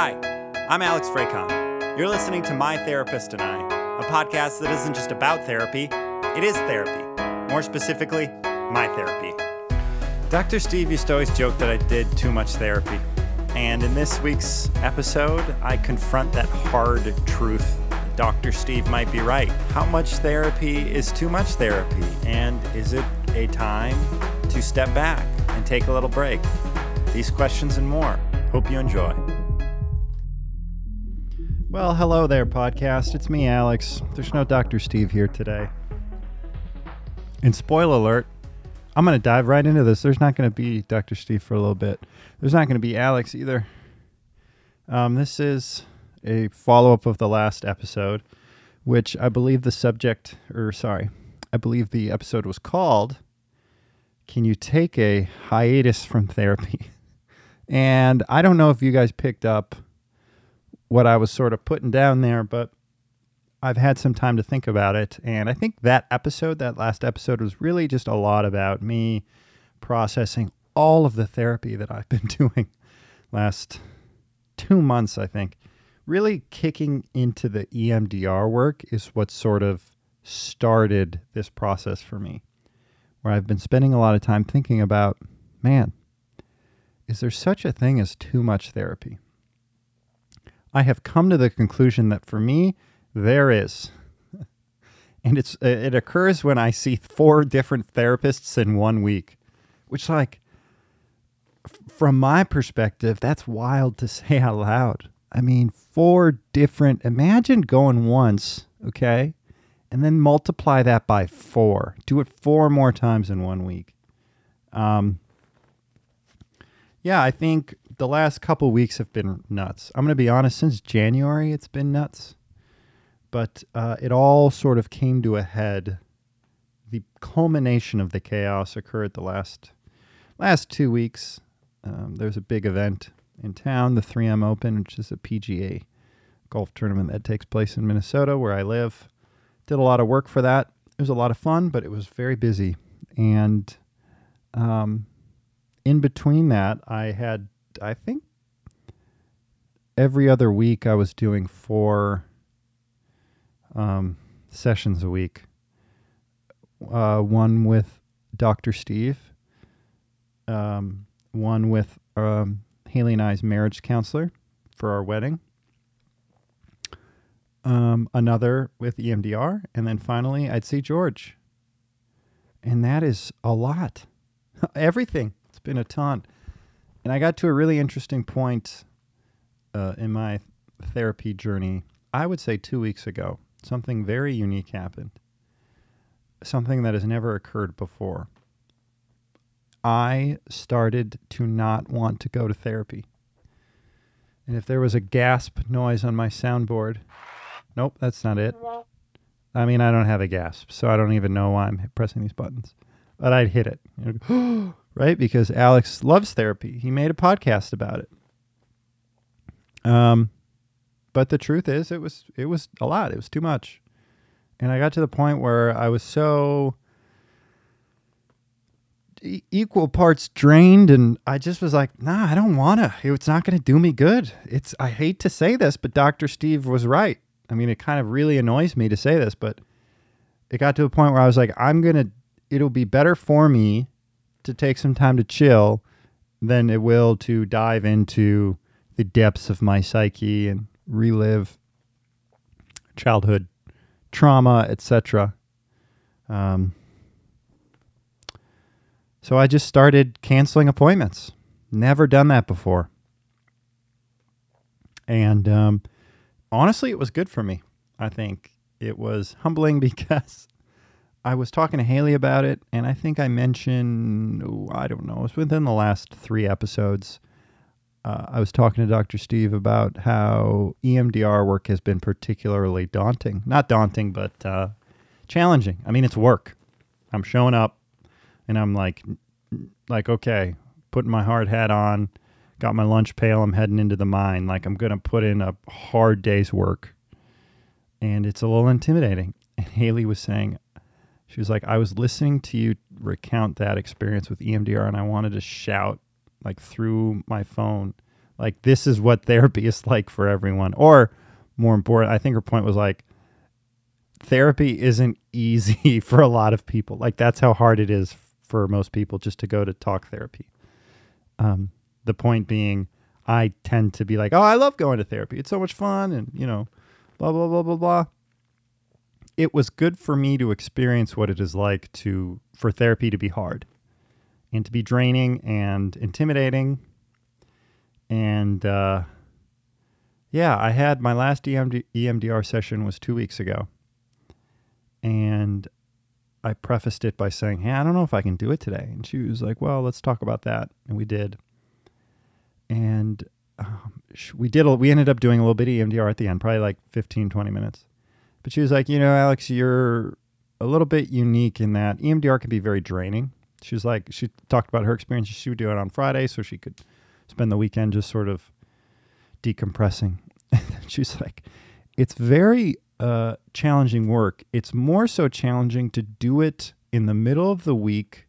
Hi, I'm Alex Fraycon. You're listening to My Therapist and I, a podcast that isn't just about therapy, it is therapy. More specifically, my therapy. Dr. Steve used to always joke that I did too much therapy. And in this week's episode, I confront that hard truth. Dr. Steve might be right. How much therapy is too much therapy? And is it a time to step back and take a little break? These questions and more. Hope you enjoy. Well, hello there, podcast. It's me, Alex. There's no Dr. Steve here today. And spoiler alert, I'm going to dive right into this. There's not going to be Dr. Steve for a little bit. There's not going to be Alex either. Um, this is a follow up of the last episode, which I believe the subject, or sorry, I believe the episode was called Can You Take a Hiatus from Therapy? And I don't know if you guys picked up what I was sort of putting down there, but I've had some time to think about it. And I think that episode, that last episode, was really just a lot about me processing all of the therapy that I've been doing last two months, I think. Really kicking into the EMDR work is what sort of started this process for me, where I've been spending a lot of time thinking about, man, is there such a thing as too much therapy? I have come to the conclusion that for me, there is. and it's it occurs when I see four different therapists in one week, which like from my perspective, that's wild to say out loud. I mean, four different imagine going once, okay? And then multiply that by four. Do it four more times in one week. Um, yeah, I think the last couple weeks have been nuts. I'm going to be honest, since January, it's been nuts. But uh, it all sort of came to a head. The culmination of the chaos occurred the last last two weeks. Um, there's a big event in town, the 3M Open, which is a PGA golf tournament that takes place in Minnesota, where I live. Did a lot of work for that. It was a lot of fun, but it was very busy. And um, in between that, I had, I think, every other week I was doing four um, sessions a week. Uh, one with Dr. Steve, um, one with um, Haley and I's marriage counselor for our wedding, um, another with EMDR, and then finally I'd see George. And that is a lot. Everything been a ton. And I got to a really interesting point uh, in my therapy journey, I would say two weeks ago. Something very unique happened, something that has never occurred before. I started to not want to go to therapy. And if there was a gasp noise on my soundboard, nope, that's not it. I mean, I don't have a gasp, so I don't even know why I'm pressing these buttons. But I'd hit it. Right? Because Alex loves therapy. He made a podcast about it. Um, but the truth is, it was it was a lot. It was too much, and I got to the point where I was so e- equal parts drained, and I just was like, Nah, I don't wanna. It's not going to do me good. It's I hate to say this, but Doctor Steve was right. I mean, it kind of really annoys me to say this, but it got to a point where I was like, I'm gonna. It'll be better for me to take some time to chill than it will to dive into the depths of my psyche and relive childhood trauma, etc. Um, so I just started canceling appointments. Never done that before. And um, honestly, it was good for me. I think it was humbling because I was talking to Haley about it, and I think I mentioned, oh, I don't know, it was within the last three episodes. Uh, I was talking to Dr. Steve about how EMDR work has been particularly daunting. Not daunting, but uh, challenging. I mean, it's work. I'm showing up, and I'm like, like okay, putting my hard hat on, got my lunch pail. I'm heading into the mine. Like I'm gonna put in a hard day's work, and it's a little intimidating. And Haley was saying, she was like, I was listening to you recount that experience with EMDR and I wanted to shout like through my phone, Like this is what therapy is like for everyone. Or more important, I think her point was like therapy isn't easy for a lot of people. Like that's how hard it is for most people just to go to talk therapy. Um, the point being, I tend to be like, oh, I love going to therapy. It's so much fun, and you know, blah blah blah blah blah. It was good for me to experience what it is like to for therapy to be hard, and to be draining and intimidating, and uh, yeah, I had my last EMD, EMDR session was two weeks ago, and I prefaced it by saying, "Hey, I don't know if I can do it today." And she was like, "Well, let's talk about that." And we did. And um, we did. A, we ended up doing a little bit of EMDR at the end, probably like 15, 20 minutes. But she was like, "You know, Alex, you're a little bit unique in that EMDR can be very draining." She was like, she talked about her experience. She would do it on Friday, so she could spend the weekend just sort of decompressing. And she's like, "It's very uh, challenging work. It's more so challenging to do it in the middle of the week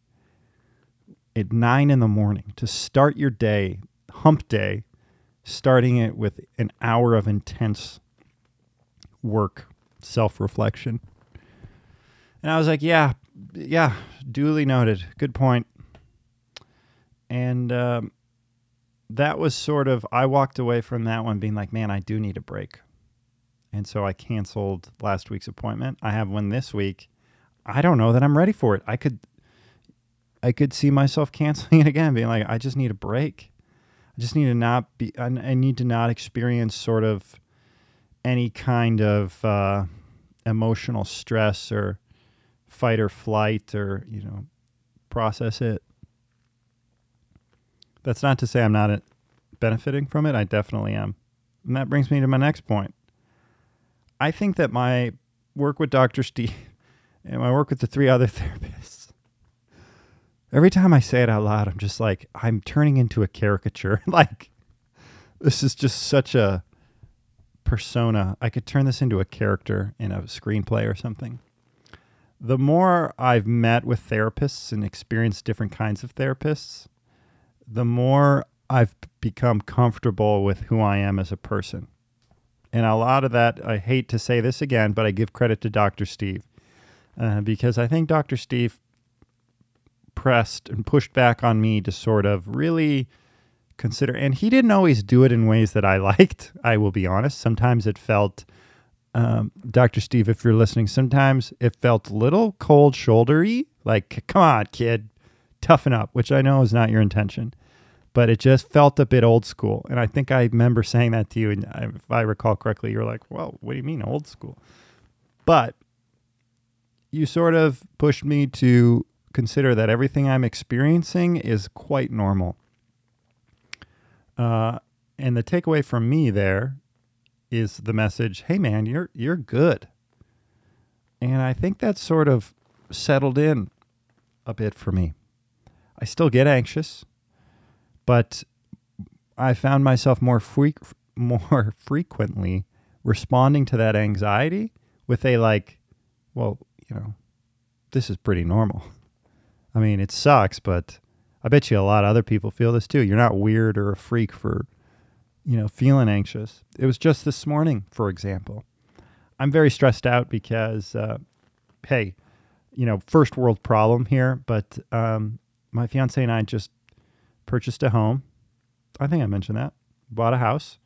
at nine in the morning to start your day, hump day, starting it with an hour of intense work, self reflection. And I was like, yeah, yeah, duly noted. Good point. And um, that was sort of, I walked away from that one being like, man, I do need a break and so I canceled last week's appointment. I have one this week. I don't know that I'm ready for it. I could I could see myself canceling it again, being like, I just need a break. I just need to not be. I, I need to not experience sort of any kind of uh, emotional stress or fight or flight or you know process it. That's not to say I'm not benefiting from it. I definitely am. And that brings me to my next point. I think that my work with Dr. Steve and my work with the three other therapists, every time I say it out loud, I'm just like, I'm turning into a caricature. like, this is just such a persona. I could turn this into a character in a screenplay or something. The more I've met with therapists and experienced different kinds of therapists, the more I've become comfortable with who I am as a person. And a lot of that, I hate to say this again, but I give credit to Dr. Steve uh, because I think Dr. Steve pressed and pushed back on me to sort of really consider. And he didn't always do it in ways that I liked, I will be honest. Sometimes it felt, um, Dr. Steve, if you're listening, sometimes it felt a little cold shouldery, like, come on, kid, toughen up, which I know is not your intention but it just felt a bit old school. And I think I remember saying that to you. And if I recall correctly, you're like, well, what do you mean old school? But you sort of pushed me to consider that everything I'm experiencing is quite normal. Uh, and the takeaway from me there is the message, "Hey man, you're you're good." And I think that's sort of settled in a bit for me. I still get anxious but I found myself more more frequently responding to that anxiety with a like, well, you know, this is pretty normal. I mean, it sucks, but I bet you a lot of other people feel this too. You're not weird or a freak for, you know, feeling anxious. It was just this morning, for example. I'm very stressed out because, uh, hey, you know, first world problem here, but um, my fiance and I just purchased a home. I think I mentioned that. Bought a house.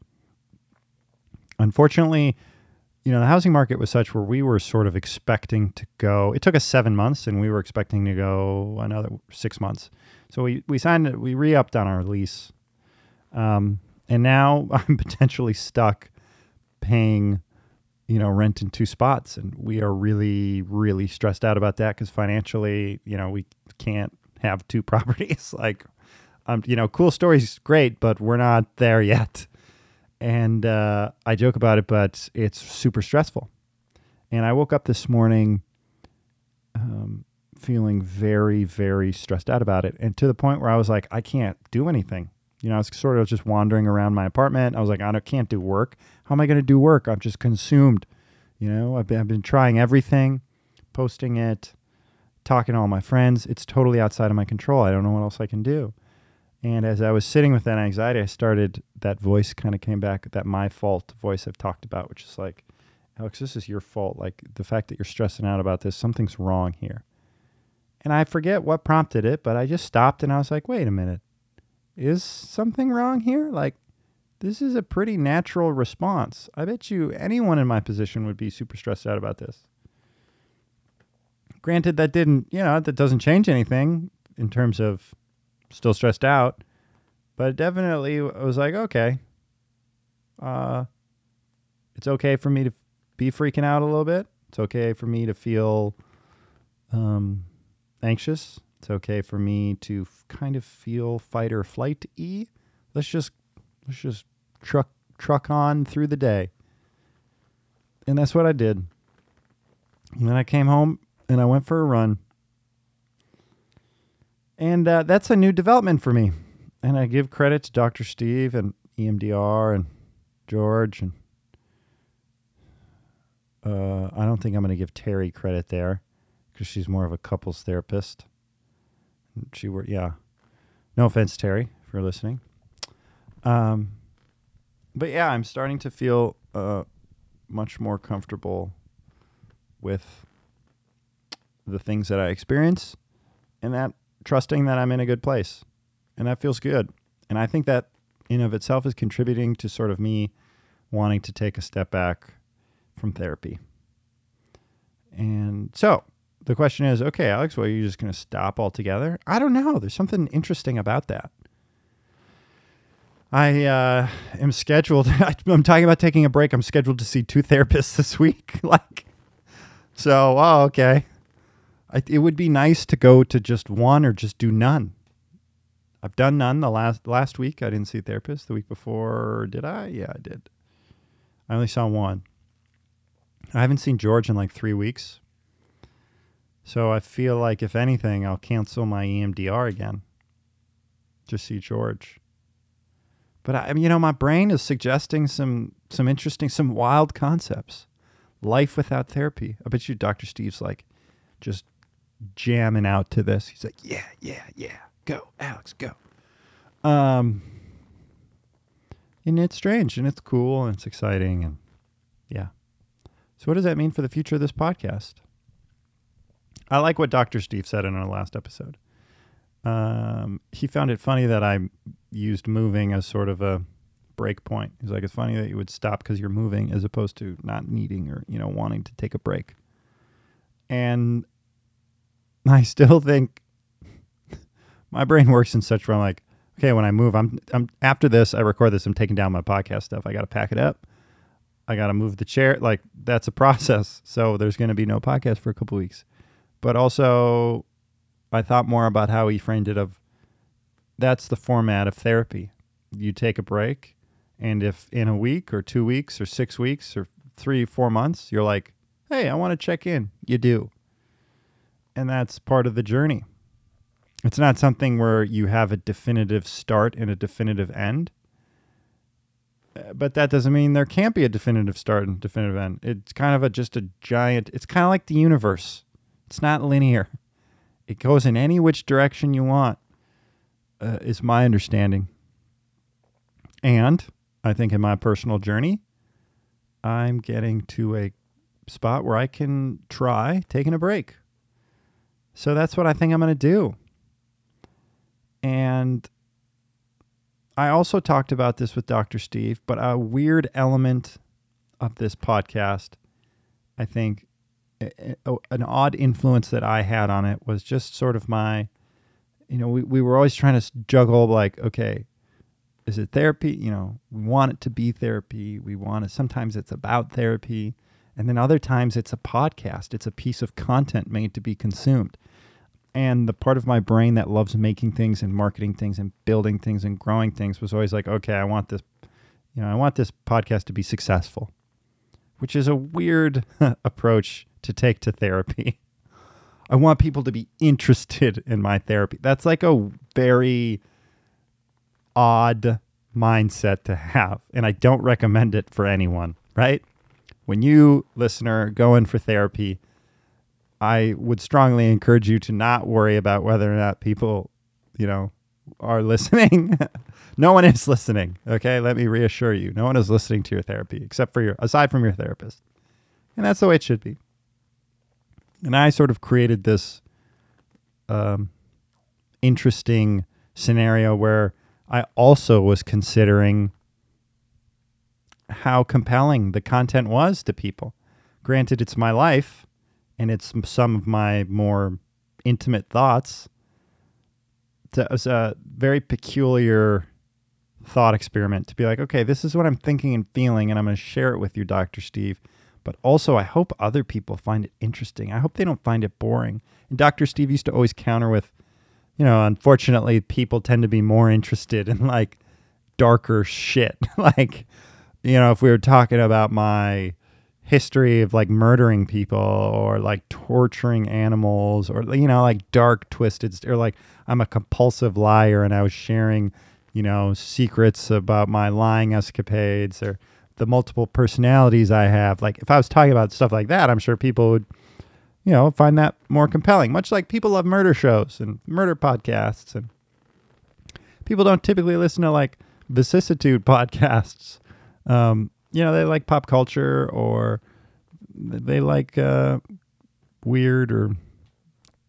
Unfortunately, you know, the housing market was such where we were sort of expecting to go. It took us seven months, and we were expecting to go another six months. So we we signed it. We re-upped on our lease, um, and now I'm potentially stuck paying, you know, rent in two spots, and we are really really stressed out about that because financially, you know, we can't have two properties. like um, you know, cool stories, great, but we're not there yet. And uh, I joke about it, but it's super stressful. And I woke up this morning um, feeling very, very stressed out about it. And to the point where I was like, I can't do anything. You know, I was sort of just wandering around my apartment. I was like, I can't do work. How am I going to do work? I'm just consumed. You know, I've been, I've been trying everything, posting it, talking to all my friends. It's totally outside of my control. I don't know what else I can do And as I was sitting with that anxiety, I started that voice kind of came back, that my fault voice I've talked about, which is like, Alex, this is your fault. Like the fact that you're stressing out about this, something's wrong here. And I forget what prompted it, but I just stopped and I was like, wait a minute. Is something wrong here? Like, this is a pretty natural response. I bet you anyone in my position would be super stressed out about this. Granted, that didn't, you know, that doesn't change anything in terms of still stressed out, but it definitely was like, okay, uh, it's okay for me to be freaking out a little bit. It's okay for me to feel um, anxious. It's okay for me to f- kind of feel fight or flight e. Let's just let's just truck truck on through the day. And that's what I did. And then I came home and I went for a run. And uh, that's a new development for me. And I give credit to Dr. Steve and EMDR and George and uh, I don't think I'm going to give Terry credit there because she's more of a couples therapist. She were yeah. No offense, Terry, if you're listening. Um, but yeah, I'm starting to feel uh, much more comfortable with the things that I experience, and that trusting that I'm in a good place, and that feels good. And I think that in of itself is contributing to sort of me wanting to take a step back from therapy. And so the question is, okay, Alex, well, are you just going to stop altogether? I don't know. There's something interesting about that. I uh, am scheduled. I'm talking about taking a break. I'm scheduled to see two therapists this week. like, so, oh, okay. It would be nice to go to just one or just do none. I've done none the last last week. I didn't see a therapist. The week before, did I? Yeah, I did. I only saw one. I haven't seen George in like three weeks. So I feel like if anything, I'll cancel my EMDR again. Just see George. But I, you know, my brain is suggesting some some interesting, some wild concepts. Life without therapy. I bet you Dr. Steve's like just jamming out to this. He's like, yeah, yeah, yeah, go, Alex, go. Um, and it's strange and it's cool and it's exciting and yeah. So what does that mean for the future of this podcast? I like what Dr. Steve said in our last episode. Um, he found it funny that I used moving as sort of a break point. He's like, it's funny that you would stop because you're moving as opposed to not needing or, you know, wanting to take a break. And I still think my brain works in such way. I'm like, okay, when I move, I'm, I'm after this, I record this, I'm taking down my podcast stuff. I got to pack it up. I got to move the chair. Like that's a process. So there's going to be no podcast for a couple weeks. But also, I thought more about how he framed it of that's the format of therapy. You take a break, and if in a week or two weeks or six weeks or three, four months, you're like, hey, I want to check in, you do. And that's part of the journey. It's not something where you have a definitive start and a definitive end. Uh, but that doesn't mean there can't be a definitive start and definitive end. It's kind of a just a giant, it's kind of like the universe. It's not linear. It goes in any which direction you want, uh, is my understanding. And I think in my personal journey, I'm getting to a spot where I can try taking a break. So that's what I think I'm going to do. And I also talked about this with Dr. Steve, but a weird element of this podcast, I think, an odd influence that I had on it was just sort of my, you know, we, we were always trying to juggle like, okay, is it therapy? You know, we want it to be therapy. We want it, sometimes it's about therapy. And then other times it's a podcast, it's a piece of content made to be consumed. And the part of my brain that loves making things and marketing things and building things and growing things was always like, okay, I want this, you know, I want this podcast to be successful, which is a weird approach to take to therapy. I want people to be interested in my therapy. That's like a very odd mindset to have. And I don't recommend it for anyone, right? When you, listener, go in for therapy, I would strongly encourage you to not worry about whether or not people, you know, are listening. no one is listening. Okay, let me reassure you. No one is listening to your therapy except for your aside from your therapist. And that's the way it should be. And I sort of created this um, interesting scenario where I also was considering how compelling the content was to people. Granted, it's my life and it's some of my more intimate thoughts. It was a very peculiar thought experiment to be like, okay, this is what I'm thinking and feeling, and I'm going to share it with you, Dr. Steve. But also, I hope other people find it interesting. I hope they don't find it boring. And Dr. Steve used to always counter with, you know, unfortunately, people tend to be more interested in like darker shit. like, you know, if we were talking about my history of like murdering people or like torturing animals or you know like dark twisted or like I'm a compulsive liar and I was sharing you know secrets about my lying escapades or the multiple personalities I have. Like if I was talking about stuff like that I'm sure people would you know find that more compelling much like people love murder shows and murder podcasts and people don't typically listen to like vicissitude podcasts. Um, you know, they like pop culture or they like uh, weird or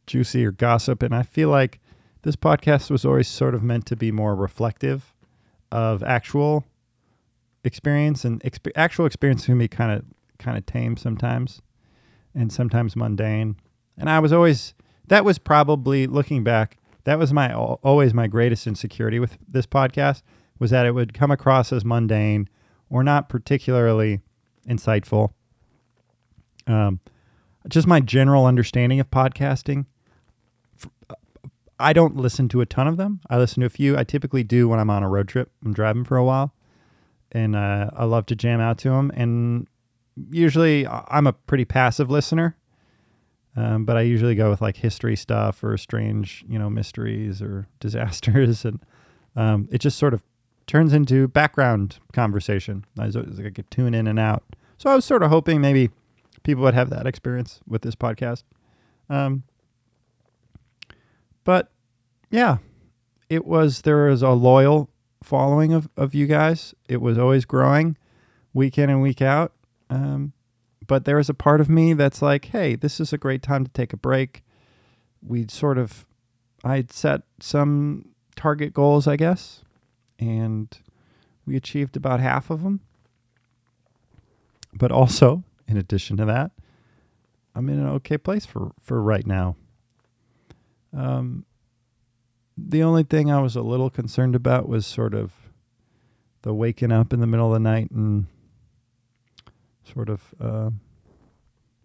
juicy or gossip. And I feel like this podcast was always sort of meant to be more reflective of actual experience and exp- actual experience can be kind of kind of tame sometimes and sometimes mundane. And I was always that was probably looking back that was my always my greatest insecurity with this podcast was that it would come across as mundane or not particularly insightful. Um, just my general understanding of podcasting. I don't listen to a ton of them. I listen to a few. I typically do when I'm on a road trip. I'm driving for a while, and uh, I love to jam out to them. And usually, I'm a pretty passive listener. Um, but I usually go with like history stuff or strange, you know, mysteries or disasters, and um, it just sort of turns into background conversation. I, was, I could tune in and out. So I was sort of hoping maybe people would have that experience with this podcast. Um, but yeah, it was there was a loyal following of, of you guys. It was always growing week in and week out. Um, but there was a part of me that's like, hey, this is a great time to take a break. We'd sort of, I'd set some target goals, I guess, and we achieved about half of them. But also, in addition to that, I'm in an okay place for, for right now. Um, the only thing I was a little concerned about was sort of the waking up in the middle of the night and sort of uh,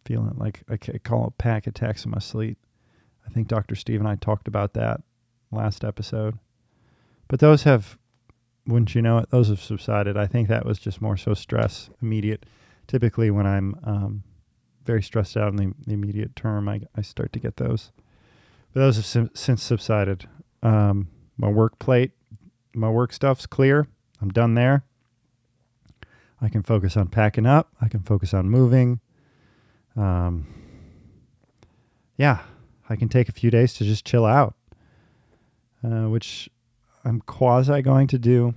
feeling like I call it pack attacks in my sleep. I think Dr. Steve and I talked about that last episode. But those have wouldn't you know it, those have subsided. I think that was just more so stress, immediate. Typically, when I'm um, very stressed out in the, the, immediate term, I, I start to get those. But those have sim- since subsided. Um, my work plate, my work stuff's clear. I'm done there. I can focus on packing up. I can focus on moving. Um, yeah, I can take a few days to just chill out, uh, which I'm quasi going to do.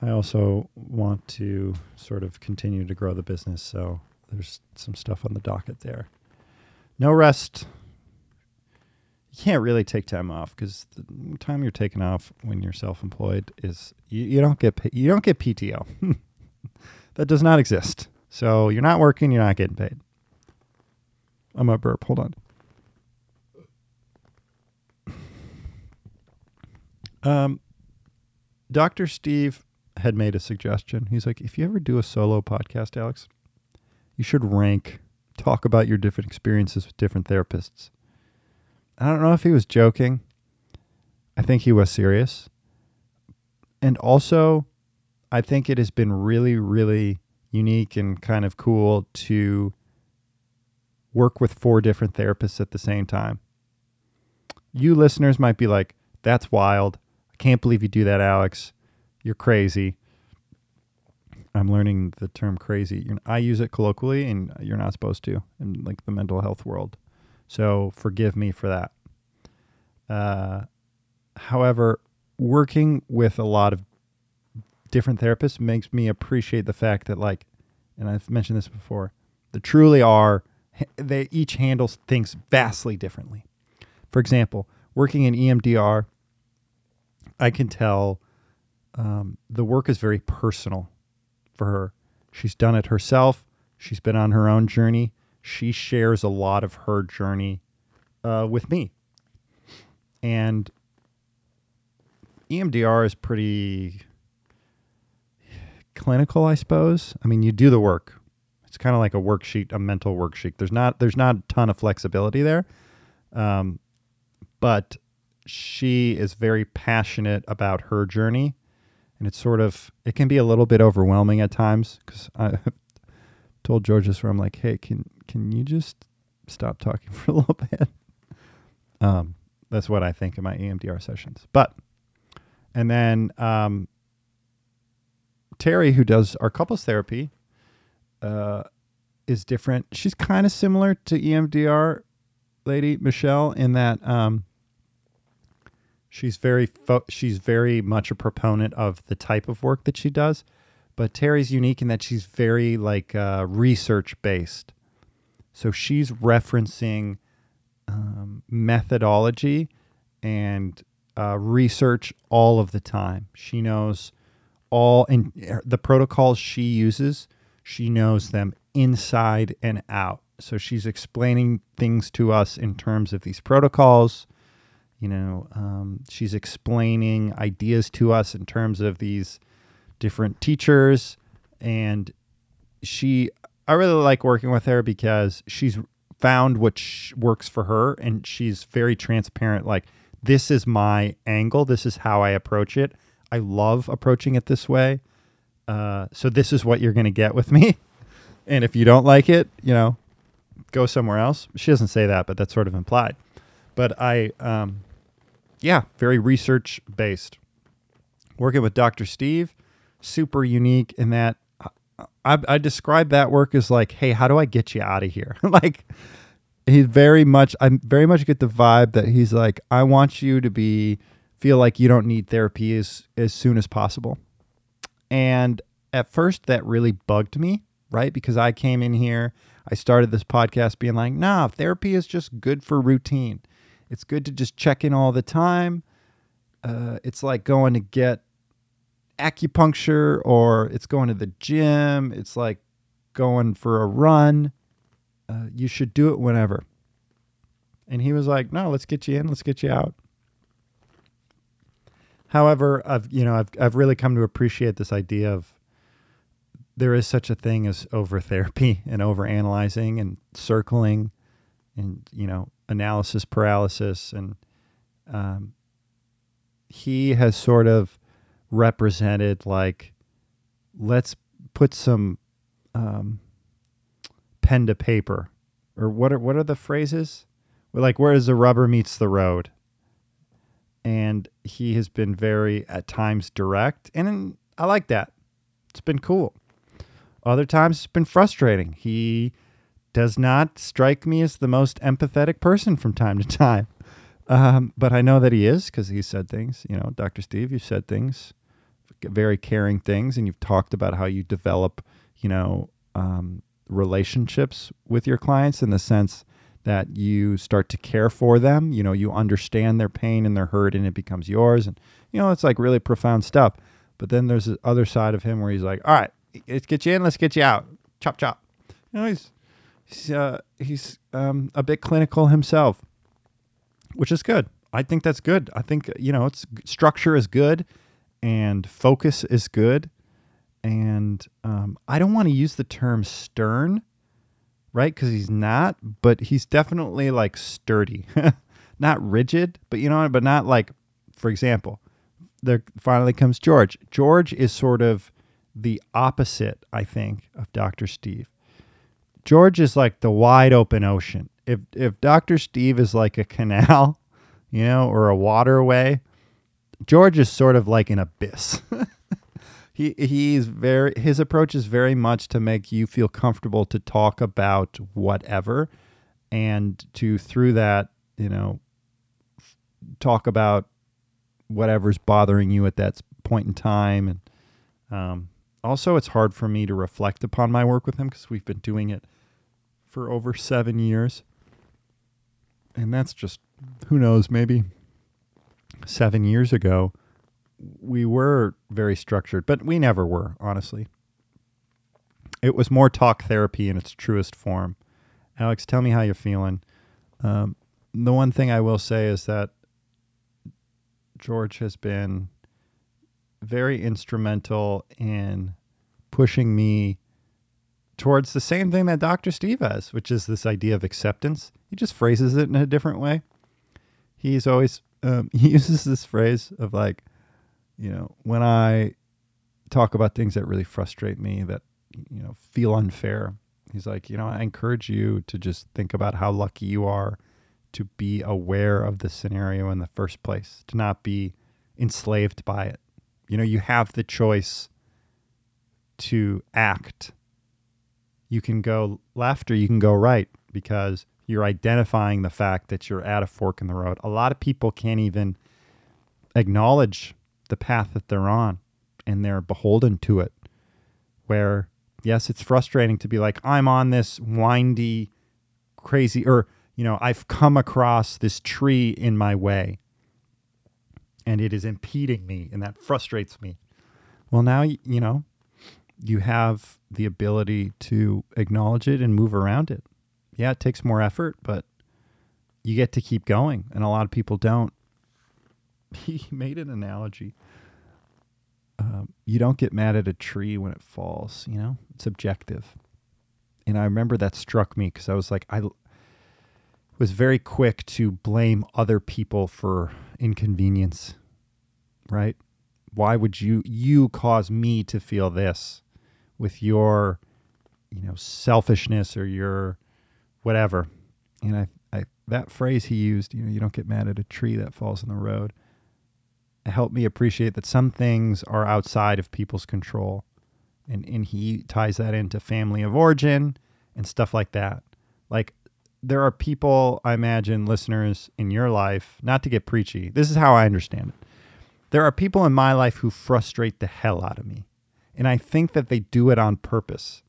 I also want to sort of continue to grow the business, so there's some stuff on the docket there. No rest. You can't really take time off because the time you're taking off when you're self-employed is you, you don't get you don't get PTO. that does not exist. So you're not working, you're not getting paid. I'm a burp. Hold on. Um, Dr. Steve had made a suggestion. He's like, if you ever do a solo podcast, Alex, you should rank, talk about your different experiences with different therapists. I don't know if he was joking. I think he was serious. And also, I think it has been really, really unique and kind of cool to work with four different therapists at the same time. You listeners might be like, that's wild. I can't believe you do that, Alex. You're crazy. I'm learning the term crazy. I use it colloquially, and you're not supposed to in like the mental health world. So forgive me for that. Uh, however, working with a lot of different therapists makes me appreciate the fact that like and I've mentioned this before, they truly are they each handles things vastly differently. For example, working in EMDR, I can tell um, the work is very personal for her. She's done it herself. She's been on her own journey. She shares a lot of her journey uh, with me. And EMDR is pretty clinical, I suppose. I mean, you do the work. It's kind of like a worksheet, a mental worksheet. There's not there's not a ton of flexibility there, um, but she is very passionate about her journey, and it's sort of it can be a little bit overwhelming at times because I told George this where I'm like, hey, can can you just stop talking for a little bit? Um, that's what I think in my EMDR sessions, but and then um, Terry, who does our couples therapy, uh, is different. She's kind of similar to EMDR lady Michelle in that um, she's very fo- she's very much a proponent of the type of work that she does. But Terry's unique in that she's very like uh, research based. So she's referencing um, methodology and uh, research all of the time. She knows all and the protocols she uses, she knows them inside and out. So she's explaining things to us in terms of these protocols. You know, um, she's explaining ideas to us in terms of these different teachers. And she, I really like working with her because she's found what sh- works for her and she's very transparent. Like, this is my angle, this is how I approach it. I love approaching it this way. Uh, so this is what you're going to get with me. And if you don't like it, you know, go somewhere else. She doesn't say that, but that's sort of implied. But I, um, yeah, very research based. Working with Dr. Steve, super unique in that uh, I, I describe that work as like, hey, how do I get you out of here? like, he's very much, I very much get the vibe that he's like, I want you to be feel like you don't need therapy as as soon as possible. And at first that really bugged me, right? Because I came in here, I started this podcast being like, "Nah, therapy is just good for routine. It's good to just check in all the time. Uh, it's like going to get acupuncture or it's going to the gym. It's like going for a run. Uh, you should do it whenever." And he was like, "No, let's get you in. Let's get you out." However, I've you know I've I've really come to appreciate this idea of there is such a thing as over therapy and over analyzing and circling and you know analysis paralysis and um, he has sort of represented like let's put some um, pen to paper or what are what are the phrases like where does the rubber meets the road and he has been very at times direct and I like that. It's been cool. Other times it's been frustrating. He does not strike me as the most empathetic person from time to time. Um, but I know that he is because he said things. You know, Dr. Steve, you said things, very caring things, and you've talked about how you develop, you know, um, relationships with your clients in the sense that you start to care for them. You know, you understand their pain and their hurt, and it becomes yours. And you know, it's like really profound stuff. But then there's the other side of him where he's like, "All right, let's get you in, let's get you out, chop chop." You know, he's he's uh, he's um, a bit clinical himself, which is good. I think that's good. I think you know, it's structure is good, and focus is good, and um, I don't want to use the term stern right? Because he's not, but he's definitely like sturdy, not rigid, but you know, but not like, for example, there finally comes George. George is sort of the opposite, I think, of Dr. Steve. George is like the wide open ocean. If if Dr. Steve is like a canal, you know, or a waterway, George is sort of like an abyss. he he's very his approach is very much to make you feel comfortable to talk about whatever and to through that you know talk about whatever's bothering you at that point in time. And um, also, it's hard for me to reflect upon my work with him because we've been doing it for over seven years. And that's just, who knows, maybe seven years ago, we were very structured, but we never were, honestly. It was more talk therapy in its truest form. Alex, tell me how you're feeling. Um, the one thing I will say is that George has been very instrumental in pushing me towards the same thing that Dr. Steve has, which is this idea of acceptance. He just phrases it in a different way. He's always um, he uses this phrase of like, you know, when I talk about things that really frustrate me, that you know feel unfair. He's like, you know, I encourage you to just think about how lucky you are to be aware of the scenario in the first place, to not be enslaved by it. You know, you have the choice to act. You can go left or you can go right because you're identifying the fact that you're at a fork in the road. A lot of people can't even acknowledge the path that they're on and they're beholden to it. Where, yes, it's frustrating to be like, I'm on this windy, crazy, or, you know, I've come across this tree in my way and it is impeding me and that frustrates me. Well, now, you know, you have the ability to acknowledge it and move around it. Yeah, it takes more effort, but you get to keep going, and a lot of people don't. He made an analogy. Um, you don't get mad at a tree when it falls, you know, it's objective. And I remember that struck me because I was like, I was very quick to blame other people for inconvenience, right? Why would you you cause me to feel this with your you know selfishness or your whatever. And I, I that phrase he used, you know, you don't get mad at a tree that falls in the road. Helped me appreciate that some things are outside of people's control. And and he ties that into family of origin and stuff like that. Like there are people, I imagine, listeners in your life, not to get preachy. This is how I understand it. There are people in my life who frustrate the hell out of me. And I think that they do it on purpose.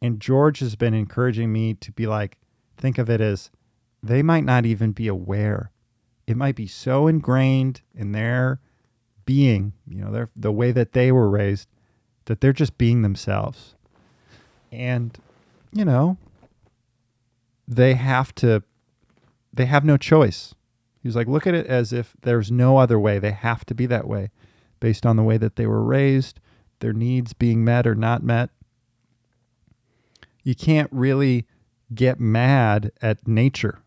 And George has been encouraging me to be like, think of it as they might not even be aware. It might be so ingrained in their being, you know, their, the way that they were raised, that they're just being themselves. And, you know, they have to, they have no choice. He's like, look at it as if there's no other way. They have to be that way based on the way that they were raised, their needs being met or not met. You can't really get mad at nature.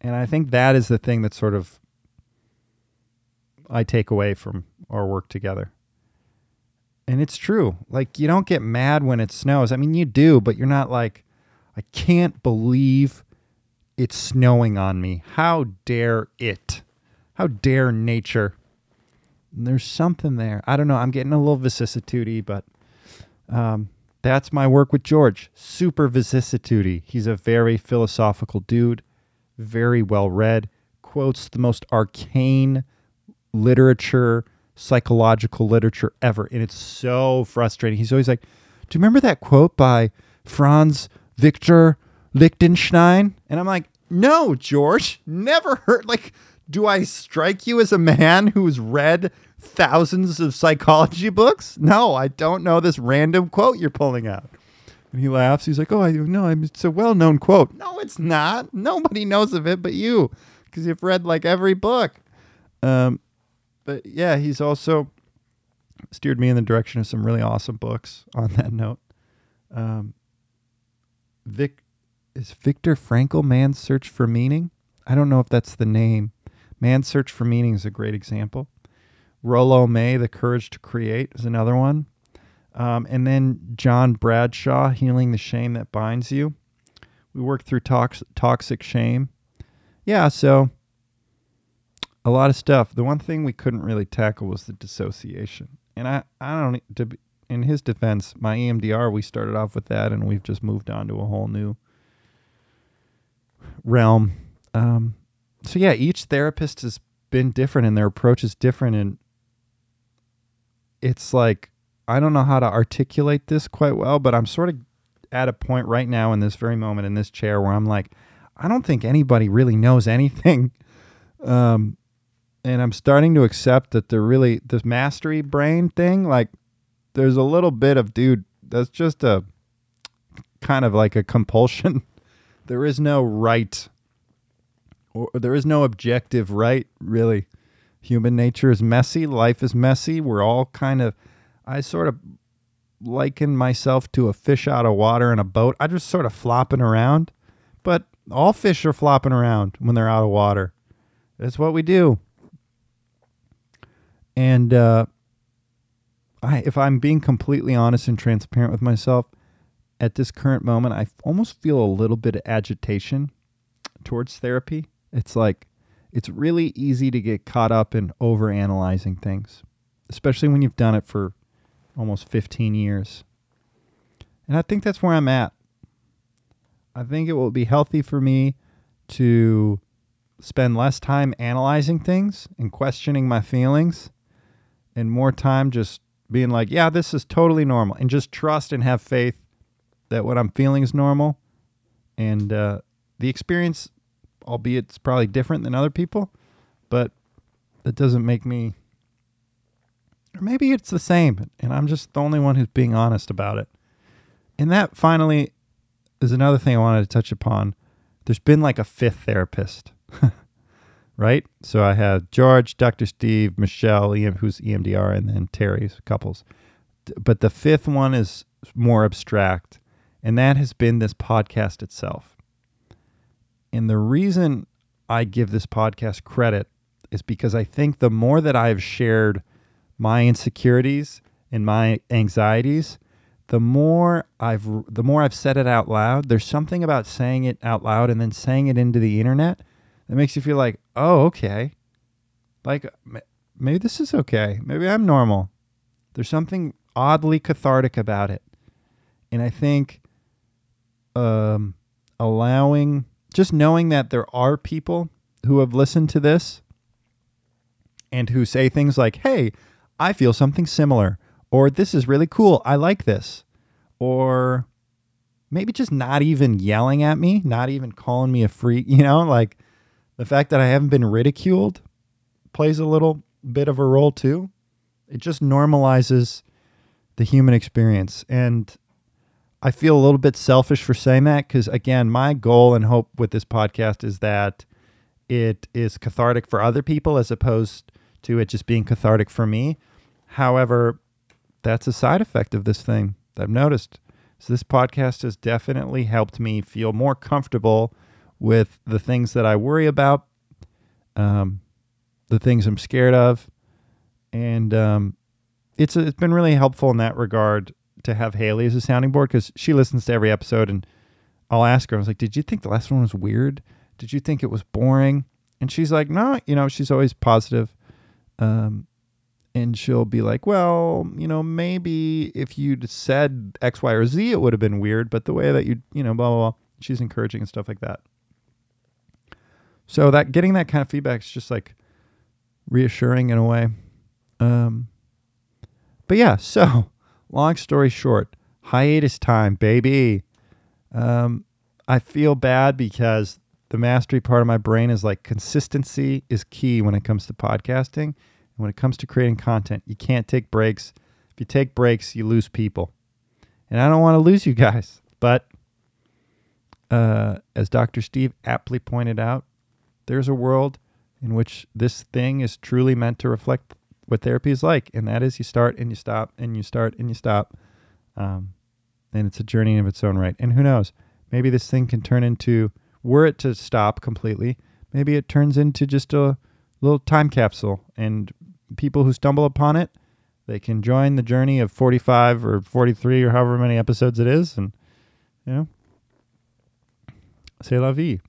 And I think that is the thing that sort of I take away from our work together. And it's true. Like you don't get mad when it snows. I mean you do, but you're not like I can't believe it's snowing on me. How dare it? How dare nature? There's something there. I don't know. I'm getting a little vicissitude but um, that's my work with George. Super vicissitude. He's a very philosophical dude, very well read, quotes the most arcane literature, psychological literature ever. And it's so frustrating. He's always like, Do you remember that quote by Franz Victor Lichtenstein? And I'm like, No, George, never heard. Like, do I strike you as a man who's read thousands of psychology books? No, I don't know this random quote you're pulling out. And he laughs. He's like, "Oh, I know. It's a well-known quote." No, it's not. Nobody knows of it but you, because you've read like every book. Um, but yeah, he's also steered me in the direction of some really awesome books. On that note, um, Vic is Viktor Frankl, Man's Search for Meaning. I don't know if that's the name. Man's Search for Meaning is a great example. Rollo May, The Courage to Create is another one. Um, and then John Bradshaw, Healing the Shame That Binds You. We worked through tox- toxic shame. Yeah, so a lot of stuff. The one thing we couldn't really tackle was the dissociation. And I, I don't, to, in his defense, my EMDR, we started off with that and we've just moved on to a whole new realm. Um, so yeah, each therapist has been different and their approach is different and it's like I don't know how to articulate this quite well, but I'm sort of at a point right now in this very moment in this chair where I'm like, I don't think anybody really knows anything. Um, and I'm starting to accept that the really this mastery brain thing, like there's a little bit of dude, that's just a kind of like a compulsion. there is no right or there is no objective right, really. Human nature is messy, life is messy. We're all kind of I sort of liken myself to a fish out of water in a boat. I just sort of flopping around. But all fish are flopping around when they're out of water. That's what we do. And uh, I, if I'm being completely honest and transparent with myself, at this current moment, I almost feel a little bit of agitation towards therapy. It's like it's really easy to get caught up in over analyzing things, especially when you've done it for almost 15 years. And I think that's where I'm at. I think it will be healthy for me to spend less time analyzing things and questioning my feelings and more time just being like, yeah, this is totally normal and just trust and have faith that what I'm feeling is normal. And uh, the experience, albeit it's probably different than other people, but that doesn't make me or maybe it's the same, and I'm just the only one who's being honest about it. And that finally is another thing I wanted to touch upon. There's been like a fifth therapist, right? So I have George, Dr. Steve, Michelle, who's EMDR, and then Terry's couples. But the fifth one is more abstract, and that has been this podcast itself. And the reason I give this podcast credit is because I think the more that I've shared my insecurities and my anxieties, the more I've the more I've said it out loud, there's something about saying it out loud and then saying it into the internet that makes you feel like, "Oh, okay." Like maybe this is okay. Maybe I'm normal. There's something oddly cathartic about it. And I think um, allowing just knowing that there are people who have listened to this and who say things like, "Hey, I feel something similar, or this is really cool. I like this, or maybe just not even yelling at me, not even calling me a freak, you know, like the fact that I haven't been ridiculed plays a little bit of a role too. It just normalizes the human experience. And I feel a little bit selfish for saying that because, again, my goal and hope with this podcast is that it is cathartic for other people as opposed to it just being cathartic for me. However, that's a side effect of this thing that I've noticed. So this podcast has definitely helped me feel more comfortable with the things that I worry about, um, the things I'm scared of, and um, it's it's been really helpful in that regard to have Haley as a sounding board because she listens to every episode, and I'll ask her, I was like, "Did you think the last one was weird? Did you think it was boring?" And she's like, "No, you know, she's always positive. Um, and she'll be like, well, you know, maybe if you'd said X, Y, or Z, it would have been weird, but the way that you, you know, blah, blah, blah. She's encouraging and stuff like that. So that getting that kind of feedback is just like reassuring in a way. Um, but yeah, so long story short, hiatus time, baby. Um, I feel bad because the mastery part of my brain is like consistency is key when it comes to podcasting. And when it comes to creating content, you can't take breaks. If you take breaks, you lose people. And I don't want to lose you guys. But uh, as Dr. Steve aptly pointed out, there's a world in which this thing is truly meant to reflect what therapy is like. And that is you start and you stop and you start and you stop. Um, and it's a journey of its own right. And who knows? Maybe this thing can turn into were it to stop completely, maybe it turns into just a little time capsule and people who stumble upon it, they can join the journey of 45 or 43 or however many episodes it is and you know c'est la vie.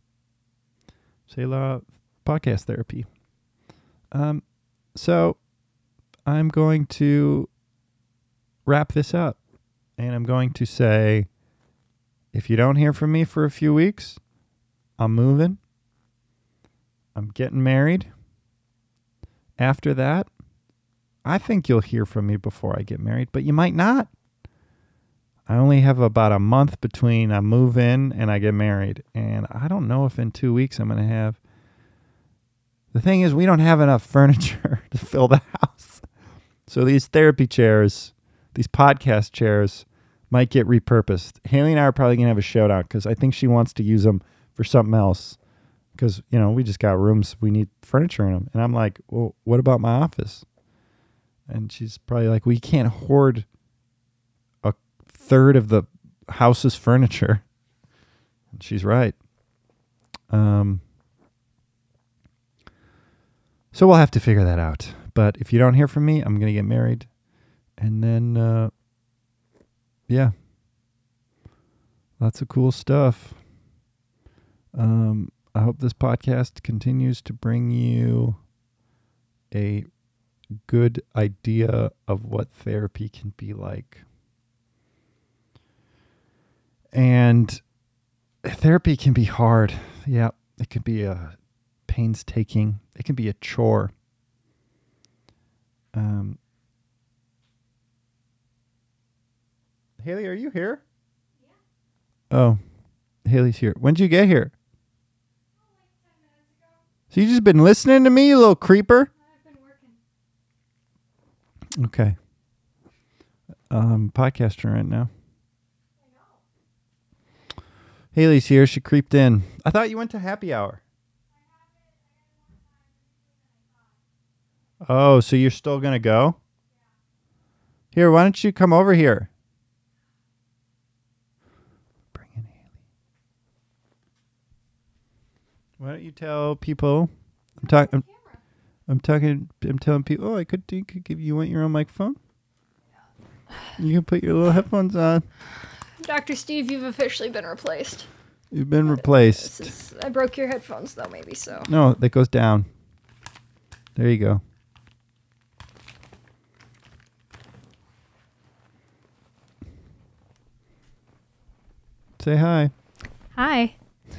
C'est la podcast therapy. Um so I'm going to wrap this up and I'm going to say if you don't hear from me for a few weeks, I'm moving. I'm getting married. after that, I think you'll hear from me before I get married, but you might not. I only have about a month between I move in and I get married, and I don't know if in two weeks I'm going to have. The thing is, we don't have enough furniture to fill the house. So these therapy chairs, these podcast chairs, might get repurposed. Haley and I are probably to have a shout out because I think she wants to use them for something else. Because, you know, we just got rooms, we need furniture in them. And I'm like, well, what about my office? And she's probably like, we can't hoard a third of the house's furniture. And she's right. Um, so we'll have to figure that out. But if you don't hear from me, I'm going to get married. And then, uh, yeah, lots of cool stuff. Um, I hope this podcast continues to bring you a good idea of what therapy can be like. And therapy can be hard. Yeah, it can be a painstaking. It can be a chore. Um, Haley, are you here? Yeah. Oh, Haley's here. When did you get here? So you just been listening to me, you little creeper? Okay. Um, podcasting right now. Haley's here. She creeped in. I thought you went to happy hour. Oh, so you're still gonna go? Here, why don't you come over here? Bring in Haley. Why don't you tell people? I'm talking. I'm, I'm talking. I'm telling people. Oh, I could. You could give. You want your own microphone? Yeah. You can put your little headphones on. Dr. Steve, you've officially been replaced. You've been This replaced. is, I broke your headphones though, maybe so. No, that goes down. There you go. Say hi. Hi.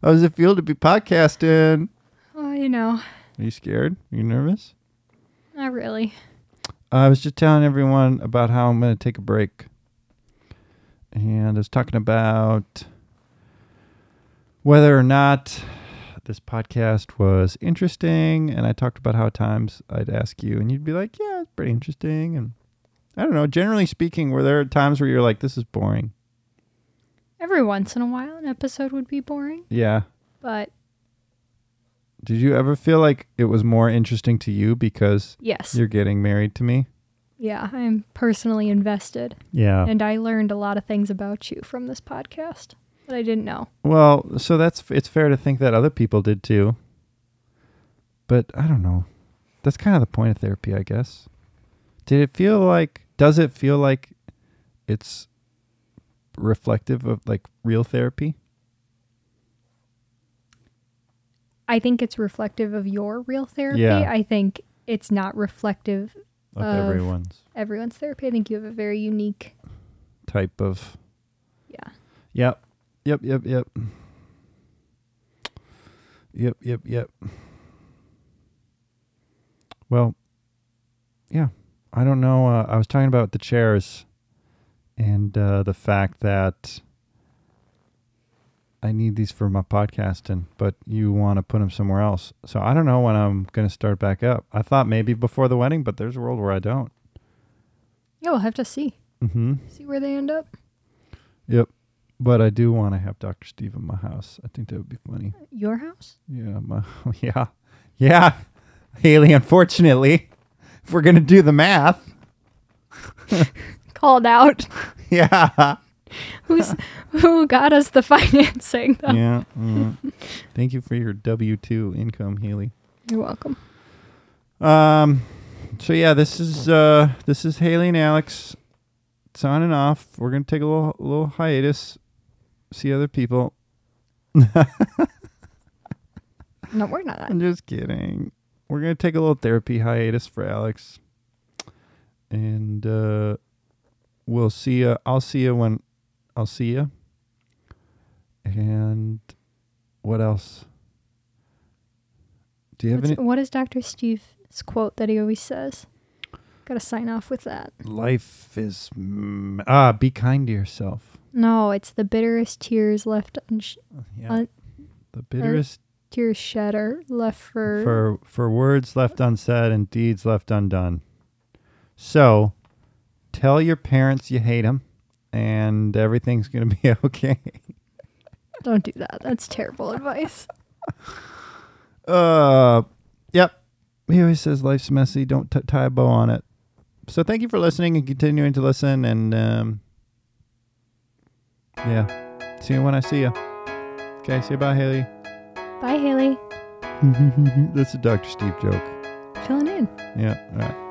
How does it feel to be podcasting? Oh, you know, Are you scared? Are you nervous? not really. I was just telling everyone about how I'm going to take a break. And I was talking about whether or not this podcast was interesting. And I talked about how at times I'd ask you, and you'd be like, yeah, it's pretty interesting. And I don't know, generally speaking, were there times where you're like, this is boring? Every once in a while, an episode would be boring, Yeah. but Did you ever feel like it was more interesting to you because yes. you're getting married to me? Yeah, I'm personally invested, Yeah. and I learned a lot of things about you from this podcast that I didn't know. Well, so that's it's fair to think that other people did too. But I don't know. That's kind of the point of therapy, I guess. Did it feel like does it feel like it's reflective of like real therapy? I think it's reflective of your real therapy. Yeah. I think it's not reflective Of Of- everyone's everyone's therapy. I think you have a very unique. type of Yeah. Yep. Yep, yep, yep. Yep, yep, yep. Well, yeah. I don't know. Uh, I was talking about the chairs and uh, the fact that I need these for my podcasting, but you want to put them somewhere else. So I don't know when I'm going to start back up. I thought maybe before the wedding, but there's a world where I don't. Yeah, we'll have to see. Mm-hmm. See where they end up. Yep. But I do want to have Dr. Steve in my house. I think that would be funny. Your house? Yeah, my, yeah, yeah. Haley, unfortunately, if we're gonna do the math, Called out. yeah, Who's who got us the financing? Though? yeah. Thank you for your W two income, Haley. You're welcome. Um, so yeah, this is uh, this is Haley and Alex. It's on and off. We're gonna take a little little hiatus, see other people. No, we're not. I'm just kidding. We're gonna take a little therapy hiatus for Alex, and uh, we'll see you. I'll see you when I'll see you. And what else? Do you have What's- any what is Dr. Steve's quote that he always says? Gotta sign off with that. life is ah be kind to yourself. No, it's the bitterest tears left unsh- Yeah. Uh, the bitterest tears shed are left for, for for words left unsaid and deeds left undone. So, tell your parents you hate them, and everything's gonna be okay. Don't do that. That's terrible advice. Uh, yep. He always says life's messy. Don't t- tie a bow on it. So thank you for listening and continuing to listen. And um, yeah, see you when I see you. Okay, say bye, Haley. Bye, Haley. That's a Dr. Steve joke. Filling in. Yeah. All right.